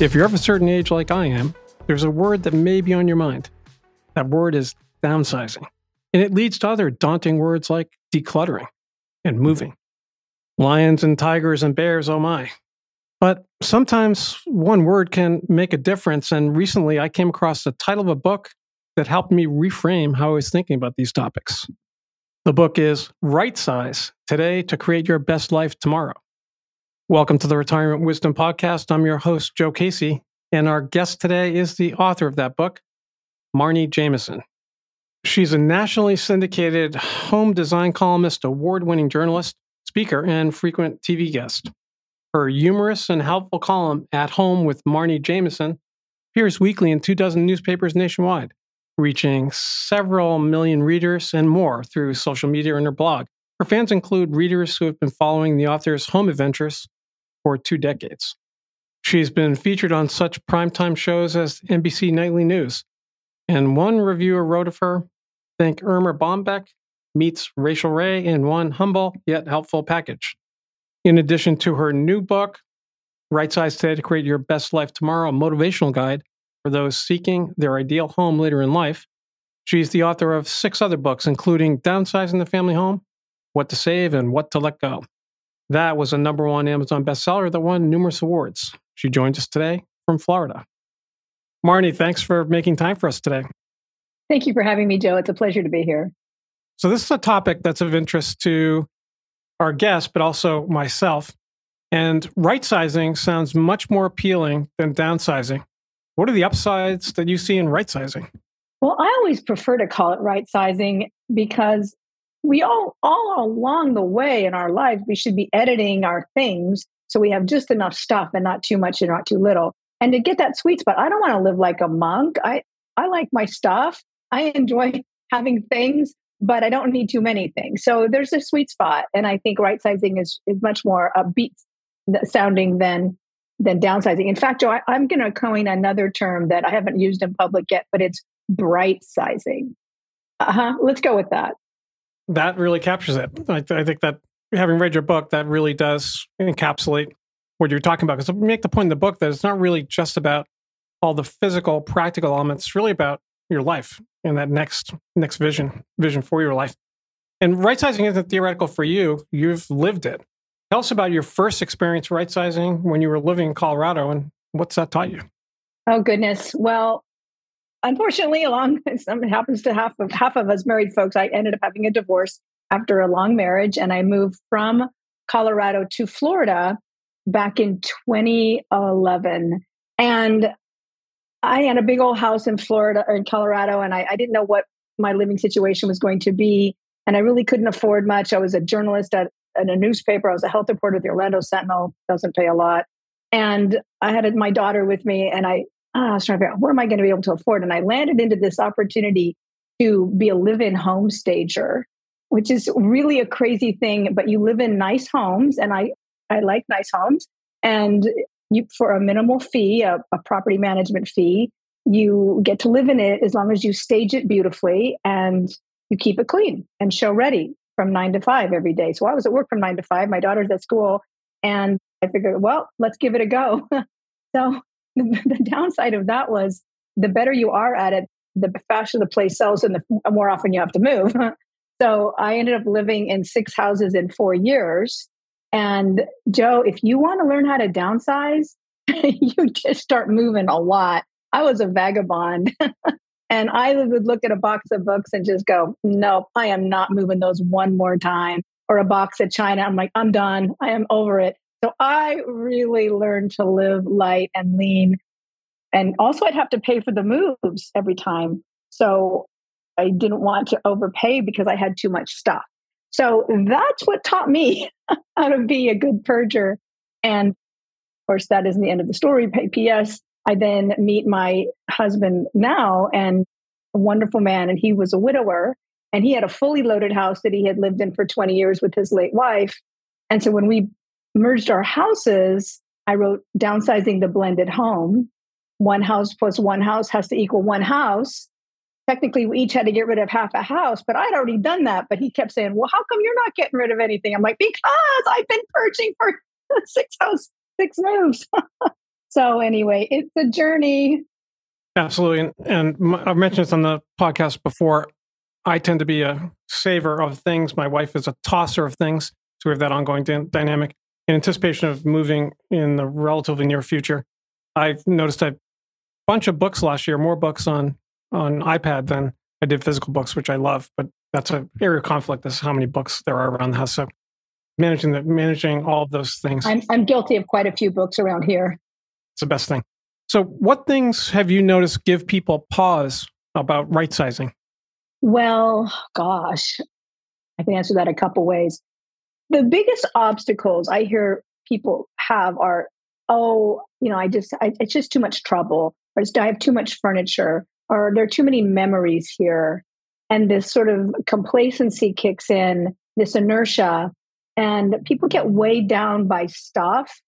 If you're of a certain age like I am, there's a word that may be on your mind. That word is downsizing. And it leads to other daunting words like decluttering and moving. Lions and tigers and bears, oh my. But sometimes one word can make a difference. And recently I came across the title of a book that helped me reframe how I was thinking about these topics. The book is Right Size Today to Create Your Best Life Tomorrow. Welcome to the Retirement Wisdom Podcast. I'm your host, Joe Casey, and our guest today is the author of that book, Marni Jameson. She's a nationally syndicated home design columnist, award winning journalist, speaker, and frequent TV guest. Her humorous and helpful column, At Home with Marni Jameson, appears weekly in two dozen newspapers nationwide, reaching several million readers and more through social media and her blog. Her fans include readers who have been following the author's home adventures for two decades. She's been featured on such primetime shows as NBC Nightly News. And one reviewer wrote of her Think Erma Bombeck meets Rachael Ray in one humble yet helpful package. In addition to her new book, Right Size Today to Create Your Best Life Tomorrow, a motivational guide for those seeking their ideal home later in life, she's the author of six other books, including Downsizing the Family Home, What to Save, and What to Let Go. That was a number one Amazon bestseller that won numerous awards. She joins us today from Florida. Marni, thanks for making time for us today. Thank you for having me, Joe. It's a pleasure to be here. So, this is a topic that's of interest to our guest, but also myself. And right sizing sounds much more appealing than downsizing. What are the upsides that you see in right sizing? Well, I always prefer to call it right sizing because we all all along the way in our lives we should be editing our things so we have just enough stuff and not too much and not too little. And to get that sweet spot i don't want to live like a monk. I i like my stuff. I enjoy having things but i don't need too many things. So there's a sweet spot and i think right sizing is is much more upbeat sounding than than downsizing. In fact joe I, i'm going to coin another term that i haven't used in public yet but it's bright sizing uh-huh let's go with that that really captures it. I, I, think that having read your book, that really does encapsulate what you're talking about. Because make the point in the book that it's not really just about all the physical, practical elements. It's really about your life and that next next vision vision for your life. And right sizing isn't theoretical for you. You've lived it. Tell us about your first experience right sizing when you were living in Colorado and what's that taught you? Oh goodness. Well, unfortunately, along something happens to half of half of us married folks. I ended up having a divorce after a long marriage, and I moved from Colorado to Florida back in 2011. And I had a big old house in Florida or in Colorado, and I, I didn't know what my living situation was going to be. And I really couldn't afford much. I was a journalist at, at a newspaper. I was a health reporter at the Orlando Sentinel, doesn't pay a lot. And I had my daughter with me, and I ah, I was trying to figure out what am I going to be able to afford? And I landed into this opportunity to be a live-in home stager, which is really a crazy thing. But you live in nice homes, and I I like nice homes, and you for a minimal fee, a, a property management fee, you get to live in it as long as you stage it beautifully and you keep it clean and show ready from nine to five every day. So I was at work from nine to five. My daughter's at school, and I figured, well, let's give it a go. so the, downside of that was the better you are at it, the faster the place sells and the more often you have to move. so I ended up living in six houses in four years. And Joe, if you want to learn how to downsize, you just start moving a lot. I was a vagabond. and I would look at a box of books and just go, nope, I am not moving those one more time. Or a box of China. I'm like, I'm done. I am over it. So I really learned to live light and lean. And also, I'd have to pay for the moves every time. So I didn't want to overpay because I had too much stuff. So that's what taught me how to be a good purger. And of course, that isn't the end of the story. P.S. I then meet my husband now and a wonderful man, and he was a widower. And he had a fully loaded house that he had lived in for 20 years with his late wife. And so when we merged our houses, I wrote downsizing the blended home. One house plus one house has to equal one house. Technically, we each had to get rid of half a house, but I'd already done that. But he kept saying, Well, how come you're not getting rid of anything? I'm like, Because I've been purging for six house, six moves. So, anyway, it's a journey. Absolutely. And, and I've mentioned this on the podcast before. I tend to be a saver of things. My wife is a tosser of things. So we have that ongoing d- dynamic. In anticipation of moving in the relatively near future, I've noticed a bunch of books last year, more books on on iPad than I did physical books, which I love. But that's an area of conflict. This is how many books there are around the house. So managing the managing all of those things. I'm I'm guilty of quite a few books around here. It's the best thing. So, what things have you noticed give people pause about right sizing? Well, gosh, I can answer that a couple ways. The biggest obstacles I hear people have are, oh, you know, I just, I, it's just too much trouble, or I have too much furniture, or there are too many memories here. And this sort of complacency kicks in, this inertia, and people get weighed down by stuff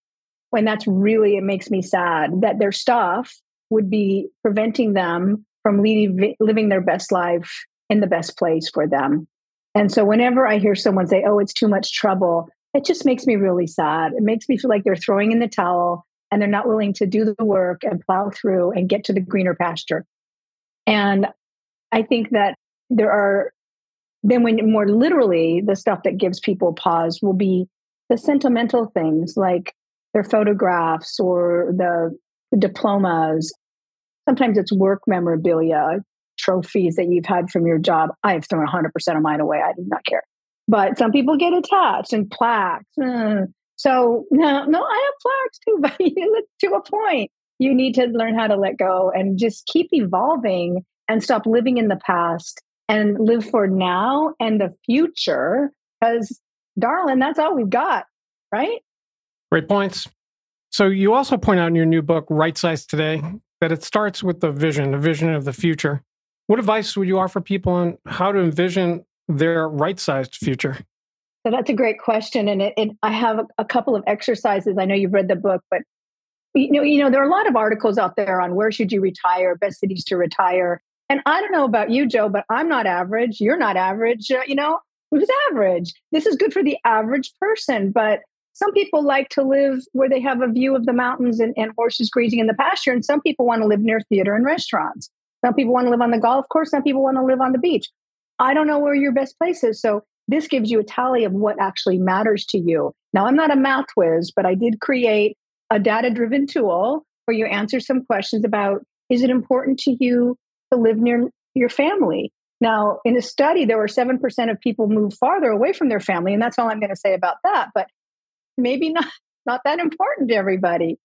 when that's really, it makes me sad that their stuff would be preventing them from leading, living their best life in the best place for them. And so whenever I hear someone say, oh, it's too much trouble, it just makes me really sad. It makes me feel like they're throwing in the towel and they're not willing to do the work and plow through and get to the greener pasture. And I think that there are, then when more literally, the stuff that gives people pause will be the sentimental things like their photographs or the diplomas. Sometimes it's work memorabilia, trophies that you've had from your job. I have thrown 100% of mine away. I do not care. But some people get attached and plaques. Mm. So, no, no, I have plaques too, but to a point, you need to learn how to let go and just keep evolving and stop living in the past and live for now and the future. Because, darling, that's all we've got, right? Great points. So you also point out in your new book, Right Size Today, that it starts with the vision, the vision of the future. What advice would you offer people on how to envision their right-sized future? So that's a great question, and it, it, I have a, a couple of exercises. I know you've read the book, but you know, you know, there are a lot of articles out there on where should you retire, best cities to retire. And I don't know about you, Joe, but I'm not average. You're not average. Uh, you know, who's average? This is good for the average person, but some people like to live where they have a view of the mountains and, and horses grazing in the pasture, and some people want to live near theater and restaurants. Some people want to live on the golf course, some people want to live on the beach. I don't know where your best place is. So this gives you a tally of what actually matters to you. Now, I'm not a math whiz, but I did create a data driven tool where you answer some questions about is it important to you to live near your family? Now, in a study, there were 7% of people move farther away from their family, and that's all I'm going to say about that. But maybe not not that important to everybody.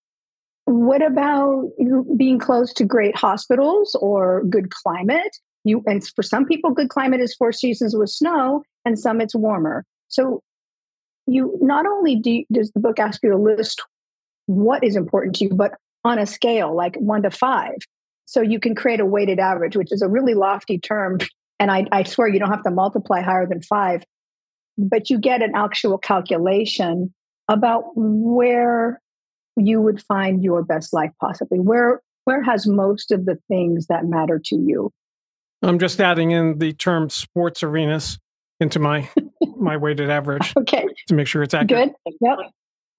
What about being close to great hospitals or good climate? You and for some people, good climate is four seasons with snow, and some it's warmer. So you not only do, does the book ask you to list what is important to you, but on a scale like one to five. So you can create a weighted average, which is a really lofty term. And I, I swear you don't have to multiply higher than five, but you get an actual calculation about where you would find your best life possibly? Where where has most of the things that matter to you? I'm just adding in the term sports arenas into my my weighted average okay. to make sure it's accurate. Good. Yep.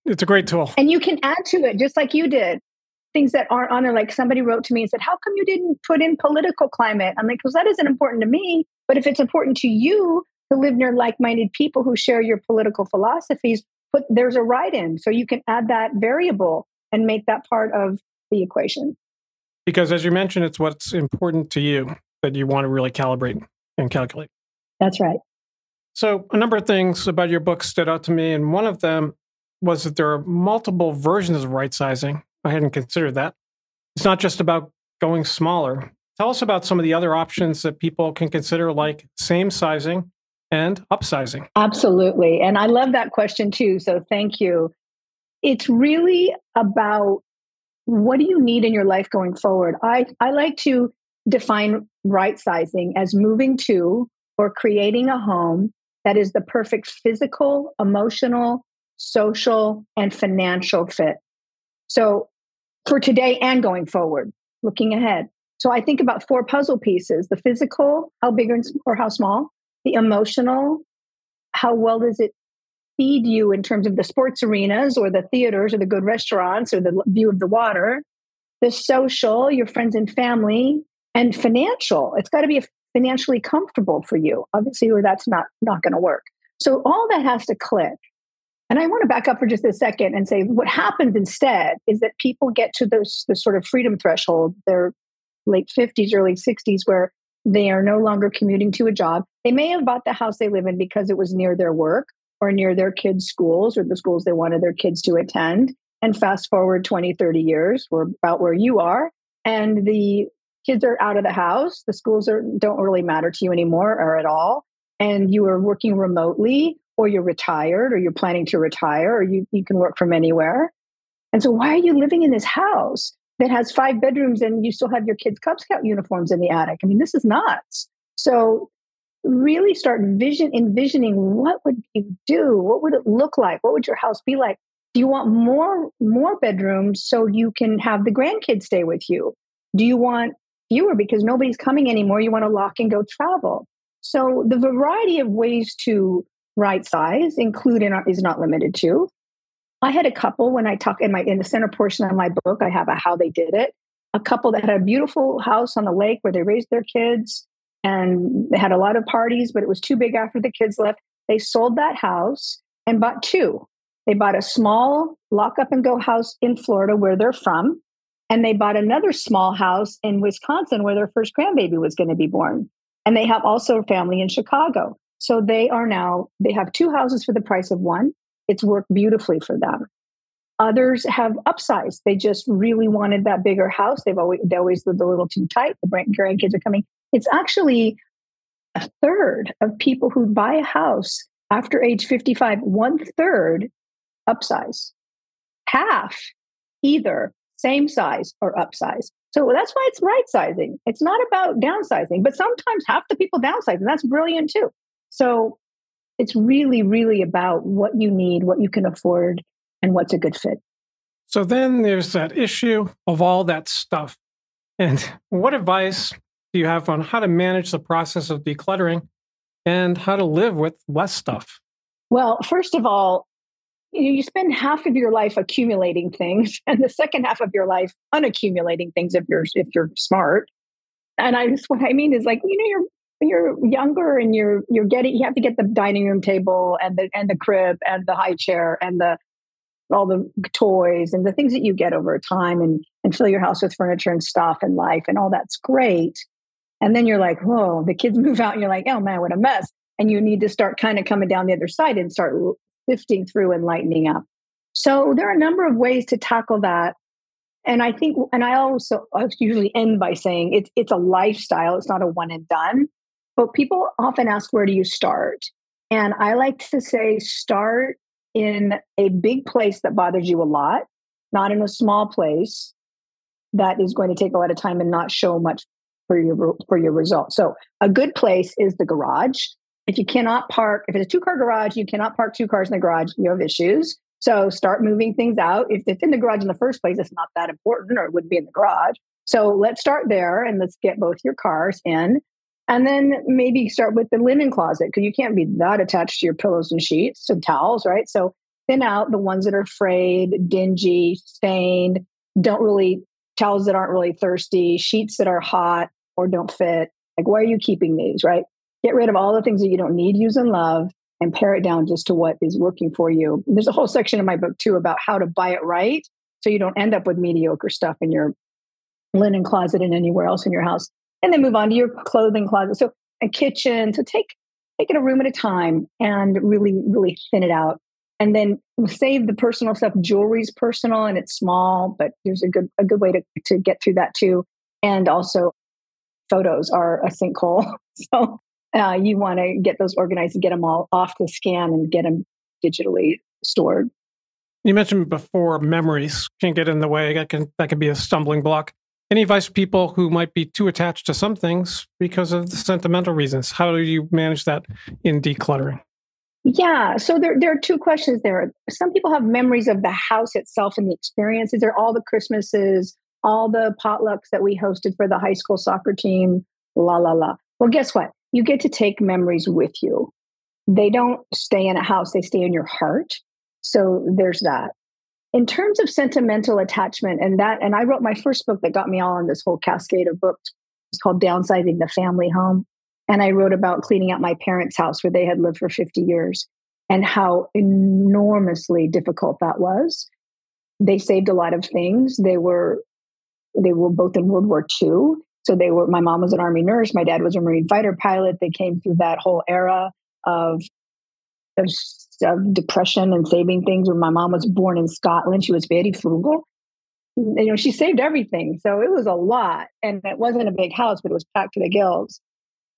It's a great tool. And you can add to it just like you did things that aren't on there like somebody wrote to me and said how come you didn't put in political climate? I'm like because that isn't important to me but if it's important to you to live near like-minded people who share your political philosophies put there's a write in so you can add that variable and make that part of the equation. Because as you mentioned it's what's important to you that you want to really calibrate and calculate. That's right. So a number of things about your book stood out to me and one of them was that there are multiple versions of right sizing i hadn't considered that. It's not just about going smaller. Tell us about some of the other options that people can consider like same sizing and upsizing? Absolutely. And I love that question too. So thank you. It's really about what do you need in your life going forward? I, I like to define right sizing as moving to or creating a home that is the perfect physical, emotional, social, and financial fit. So for today and going forward, looking ahead. So I think about four puzzle pieces the physical, how big or how small, the emotional, how well does it feed you in terms of the sports arenas or the theaters or the good restaurants or the view of the water, the social, your friends and family, and financial. It's got to be financially comfortable for you, obviously, or that's not, not going to work. So all that has to click. And I want to back up for just a second and say what happens instead is that people get to those the sort of freedom threshold, their late 50s, early 60s, where they are no longer commuting to a job. They may have bought the house they live in because it was near their work or near their kids' schools or the schools they wanted their kids to attend. And fast forward 20, 30 years, we're about where you are. And the kids are out of the house. The schools are, don't really matter to you anymore or at all. And you are working remotely or you're retired or you're planning to retire or you, you can work from anywhere. And so why are you living in this house that has five bedrooms and you still have your kids' Cub Scout uniforms in the attic? I mean, this is nuts. So really start vision envisioning what would you do? What would it look like? What would your house be like? Do you want more more bedrooms so you can have the grandkids stay with you? Do you want fewer because nobody's coming anymore? You want to lock and go travel. So the variety of ways to right size include in, is not limited to. I had a couple when I talk in my in the center portion of my book. I have a how they did it. A couple that had a beautiful house on the lake where they raised their kids and they had a lot of parties, but it was too big after the kids left. They sold that house and bought two. They bought a small lock up and go house in Florida where they're from. And they bought another small house in Wisconsin where their first grandbaby was going to be born. And they have also a family in Chicago. So they are now, they have two houses for the price of one. It's worked beautifully for them. Others have upsized. They just really wanted that bigger house. They've always they always lived a little too tight. The grandkids are coming. It's actually a third of people who buy a house after age 55, one third upsize. Half either same size or upsize. So that's why it's right sizing. It's not about downsizing, but sometimes half the people downsize, and that's brilliant too. So it's really, really about what you need, what you can afford, and what's a good fit. So then there's that issue of all that stuff. And what advice do you have on how to manage the process of decluttering and how to live with less stuff? Well, first of all, you spend half of your life accumulating things and the second half of your life unaccumulating things if you're if you're smart. And I just what I mean is like, you know, you're when you're younger and you're you're getting you have to get the dining room table and the and the crib and the high chair and the all the toys and the things that you get over time and and fill your house with furniture and stuff and life and all that's great. And then you're like whoa the kids move out and you're like oh man what a mess. And you need to start kind of coming down the other side and start sifting through and lightening up. So there are a number of ways to tackle that. And i think and i also I usually end by saying it's it's a lifestyle. It's not a one and done but people often ask, where do you start? And I like to say, start in a big place that bothers you a lot, not in a small place that is going to take a lot of time and not show much for your for your results. So a good place is the garage. If you cannot park, if it's a two car garage, you cannot park two cars in the garage, you have issues. So start moving things out. If it's in the garage in the first place, it's not that important or it wouldn't be in the garage. So let's start there and let's get both your cars in. And then maybe start with the linen closet because you can't be that attached to your pillows and sheets and towels, right? So thin out the ones that are frayed, dingy, stained, don't really, towels that aren't really thirsty, sheets that are hot or don't fit. Like, why are you keeping these, right? Get rid of all the things that you don't need, use, and love, and pare it down just to what is working for you. There's a whole section in my book, too, about how to buy it right so you don't end up with mediocre stuff in your linen closet and anywhere else in your house and then move on to your clothing closet. So a kitchen. So take take it a room at a time and really, really thin it out. And then save the personal stuff. Jewelry's personal and it's small, but there's a good a good way to, to get through that too. And also photos are a sinkhole. So uh, you want to get those organized and get them all off the scan and get them digitally stored. You mentioned before memories can get in the way. That can that can be a stumbling block. Any advice for people who might be too attached to some things because of the sentimental reasons? How do you manage that in decluttering? Yeah, so there, there are two questions there. Some people have memories of the house itself and the experiences. There are all the Christmases, all the potlucks that we hosted for the high school soccer team, la, la, la. Well, guess what? You get to take memories with you. they don't stay in a house, they stay in your heart. So there's that. In terms of sentimental attachment and that, and I wrote my first book that got me all on this whole cascade of books. It's called Downsizing the Family Home. And I wrote about cleaning out my parents' house where they had lived for 50 years and how enormously difficult that was. They saved a lot of things. They were they were both in World War II. So they were my mom was an army nurse, my dad was a marine fighter pilot. They came through that whole era of of, of depression and saving things. When my mom was born in Scotland, she was very frugal. You know, she saved everything. So it was a lot. And it wasn't a big house, but it was packed to the gills.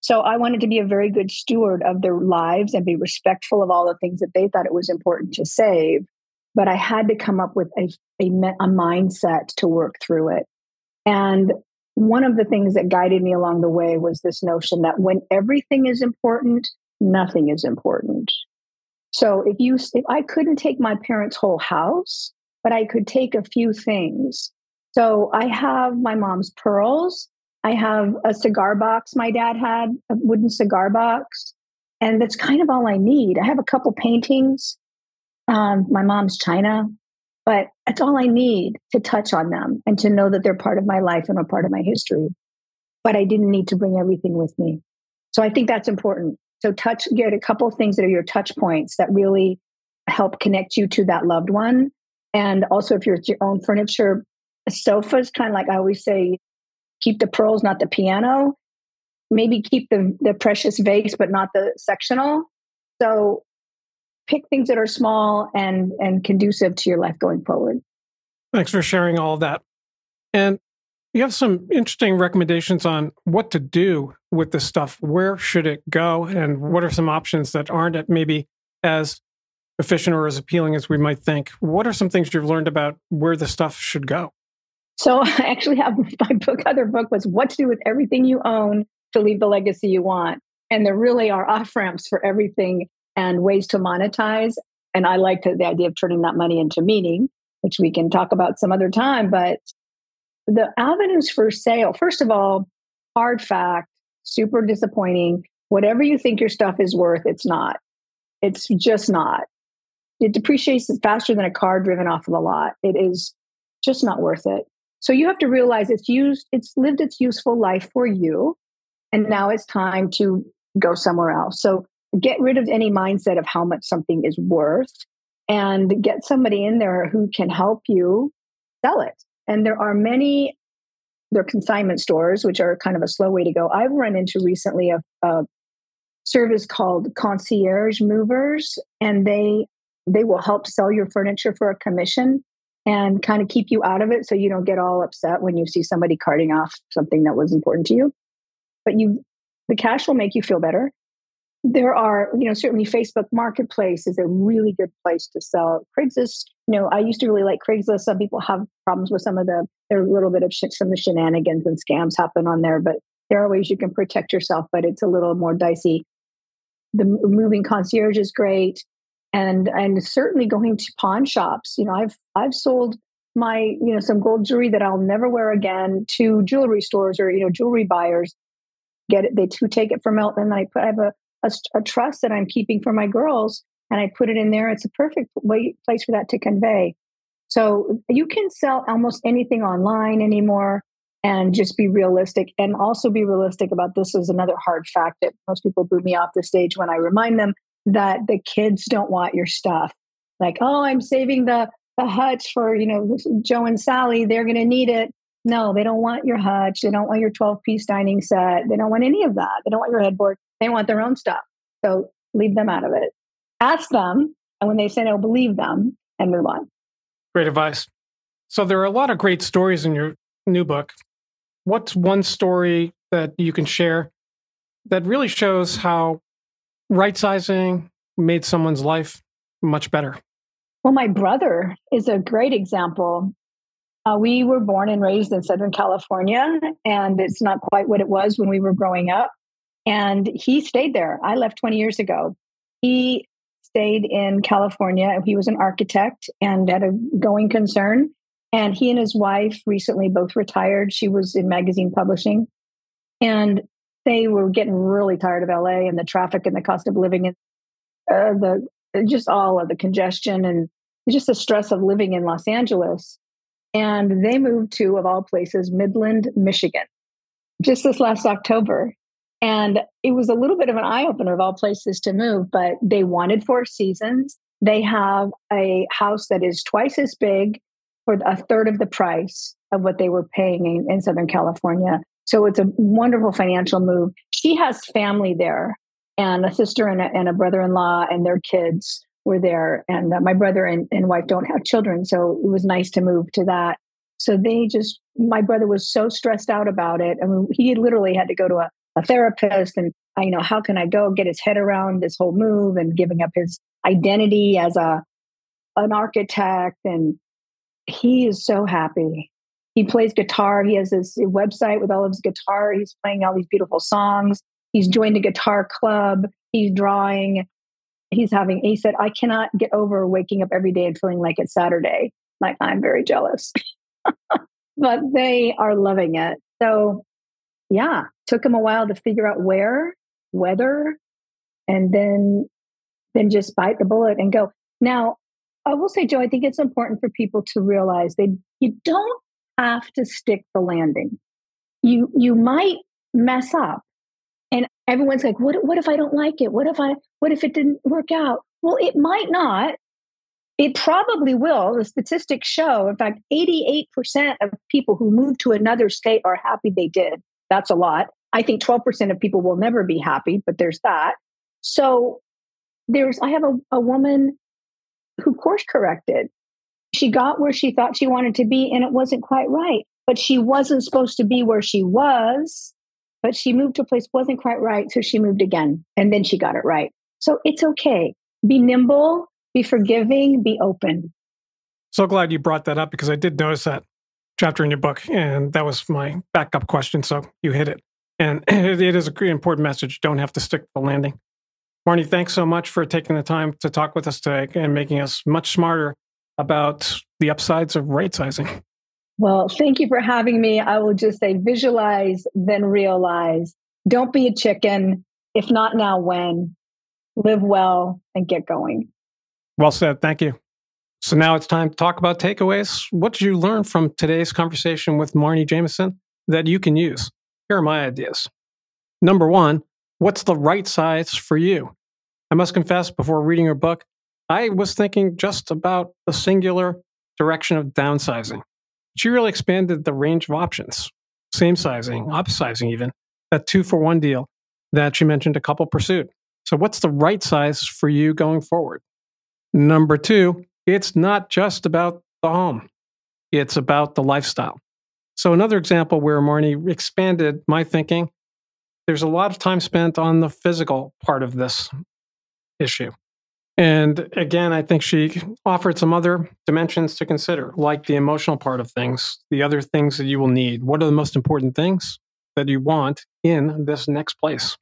So I wanted to be a very good steward of their lives and be respectful of all the things that they thought it was important to save. But I had to come up with a, a, a mindset to work through it. And one of the things that guided me along the way was this notion that when everything is important, nothing is important. So if you if I couldn't take my parents' whole house, but I could take a few things. So I have my mom's pearls. I have a cigar box my dad had, a wooden cigar box, and that's kind of all I need. I have a couple paintings, um, my mom's china, but that's all I need to touch on them and to know that they're part of my life and a part of my history. But I didn't need to bring everything with me. So I think that's important. So touch, get a couple things that are your touch points that really help connect you to that loved one. And also, if you're your own furniture, sofas, kind of like I always say, keep the pearls, not the piano. Maybe keep the the precious vase, but not the sectional. So pick things that are small and and conducive to your life going forward. Thanks for sharing all of that. And you have some interesting recommendations on what to do with this stuff. Where should it go? And what are some options that aren't maybe as efficient or as appealing as we might think? What are some things you've learned about where the stuff should go? So I actually have my book, other book was what to do with everything you own to leave the legacy you want. And there really are off ramps for everything and ways to monetize. And I like the idea of turning that money into meaning, which we can talk about some other time. But the avenues for sale, first of all, hard fact, super disappointing. Whatever you think your stuff is worth, it's not. It's just not. It depreciates faster than a car driven off of a lot. It is just not worth it. So you have to realize it's used, it's lived its useful life for you. And now it's time to go somewhere else. So get rid of any mindset of how much something is worth and get somebody in there who can help you sell it. And there are many, there are consignment stores, which are kind of a slow way to go. I've run into recently a, a service called concierge movers, and they they will help sell your furniture for a commission and kind of keep you out of it so you don't get all upset when you see somebody carting off something that was important to you. But you the cash will make you feel better there are, you know, certainly Facebook Marketplace is a really good place to sell. Craigslist, you know, I used to really like Craigslist. Some people have problems with some of the, there are a little bit of sh- some of the shenanigans and scams happen on there, but there are ways you can protect yourself, but it's a little more dicey. The moving concierge is great. And, and certainly going to pawn shops. You know, I've, I've sold my, you know, some gold jewelry that I'll never wear again to jewelry stores or, you know, jewelry buyers get it. They too take it from Melton. I put I have a a, a trust that I'm keeping for my girls and I put it in there. It's a perfect way, place for that to convey. So you can sell almost anything online anymore and just be realistic and also be realistic about this is another hard fact that most people boo me off the stage when I remind them that the kids don't want your stuff. Like, oh, I'm saving the the hutch for, you know, Joe and Sally, they're going to need it. No, they don't want your hutch. They don't want your 12 piece dining set. They don't want any of that. They don't want your headboard. They want their own stuff. So leave them out of it. Ask them. And when they say no, believe them and move on. Great advice. So there are a lot of great stories in your new book. What's one story that you can share that really shows how right sizing made someone's life much better? Well, my brother is a great example. Uh, we were born and raised in Southern California, and it's not quite what it was when we were growing up. And he stayed there. I left 20 years ago. He stayed in California. He was an architect and had a going concern. And he and his wife recently both retired. She was in magazine publishing. And they were getting really tired of LA and the traffic and the cost of living. And uh, the just all of the congestion and just the stress of living in Los Angeles. And they moved to, of all places, Midland, Michigan, just this last October. And it was a little bit of an eye opener of all places to move, but they wanted four seasons. They have a house that is twice as big for a third of the price of what they were paying in, in Southern California. So it's a wonderful financial move. She has family there and a sister and a, and a brother-in-law and their kids were there and uh, my brother and, and wife don't have children so it was nice to move to that so they just my brother was so stressed out about it I mean, he literally had to go to a, a therapist and you know how can i go get his head around this whole move and giving up his identity as a an architect and he is so happy he plays guitar he has this website with all of his guitar he's playing all these beautiful songs He's joined a guitar club. He's drawing. He's having, he said, I cannot get over waking up every day and feeling like it's Saturday. Like, I'm very jealous. but they are loving it. So, yeah, took him a while to figure out where, whether, and then then just bite the bullet and go. Now, I will say, Joe, I think it's important for people to realize they you don't have to stick the landing. You you might mess up and everyone's like what what if i don't like it? What if i what if it didn't work out? Well it might not. It probably will. The statistics show in fact 88% of people who move to another state are happy they did that's a lot. I think 12% of people will never be happy but there's that. So there's i have a, a woman who course corrected. She got where she thought she wanted to be and it wasn't quite right but she wasn't supposed to be where she was but she moved to a place wasn't quite right so she moved again and then she got it right. So it's okay. Be nimble be forgiving be open. So glad you brought that up because i did notice that chapter in your book and that was my backup question so you hit it and it is a important message don't have to stick to the landing marni thanks so much for taking the time to talk with us today and making us much smarter about the upsides of right sizing well, thank you for having me. I will just say visualize, then realize. Don't be a chicken. If not now, when? Live well and get going. Well said. Thank you. So now it's time to talk about takeaways. What did you learn from today's conversation with Marni Jameson that you can use? Here are my ideas. Number one, what's the right size for you? I must confess, before reading your book, I was thinking just about the singular direction of downsizing she really expanded the range of options, same sizing, upsizing even, that two for one deal that she mentioned a couple pursued. So, what's the right size for you going forward? Number two, it's not just about the home, it's about the lifestyle. So, another example where Marni expanded my thinking, there's a lot of time spent on the physical part of this issue. And again, I think she offered some other dimensions to consider, like the emotional part of things, the other things that you will need. What are the most important things that you want in this next place?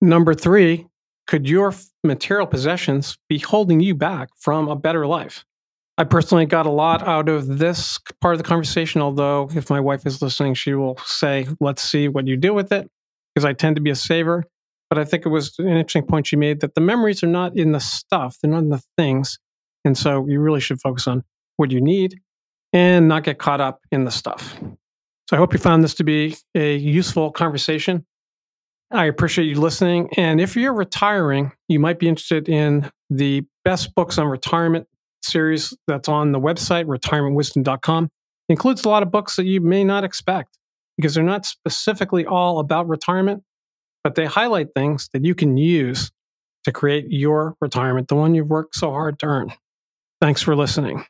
Number three, could your material possessions be holding you back from a better life? I personally got a lot out of this part of the conversation, although if my wife is listening, she will say, let's see what you do with it, because I tend to be a saver. But I think it was an interesting point she made that the memories are not in the stuff, they're not in the things. And so you really should focus on what you need and not get caught up in the stuff. So I hope you found this to be a useful conversation. I appreciate you listening. And if you're retiring, you might be interested in the best books on retirement series that's on the website, retirementwisdom.com. It includes a lot of books that you may not expect because they're not specifically all about retirement, but they highlight things that you can use to create your retirement, the one you've worked so hard to earn. Thanks for listening.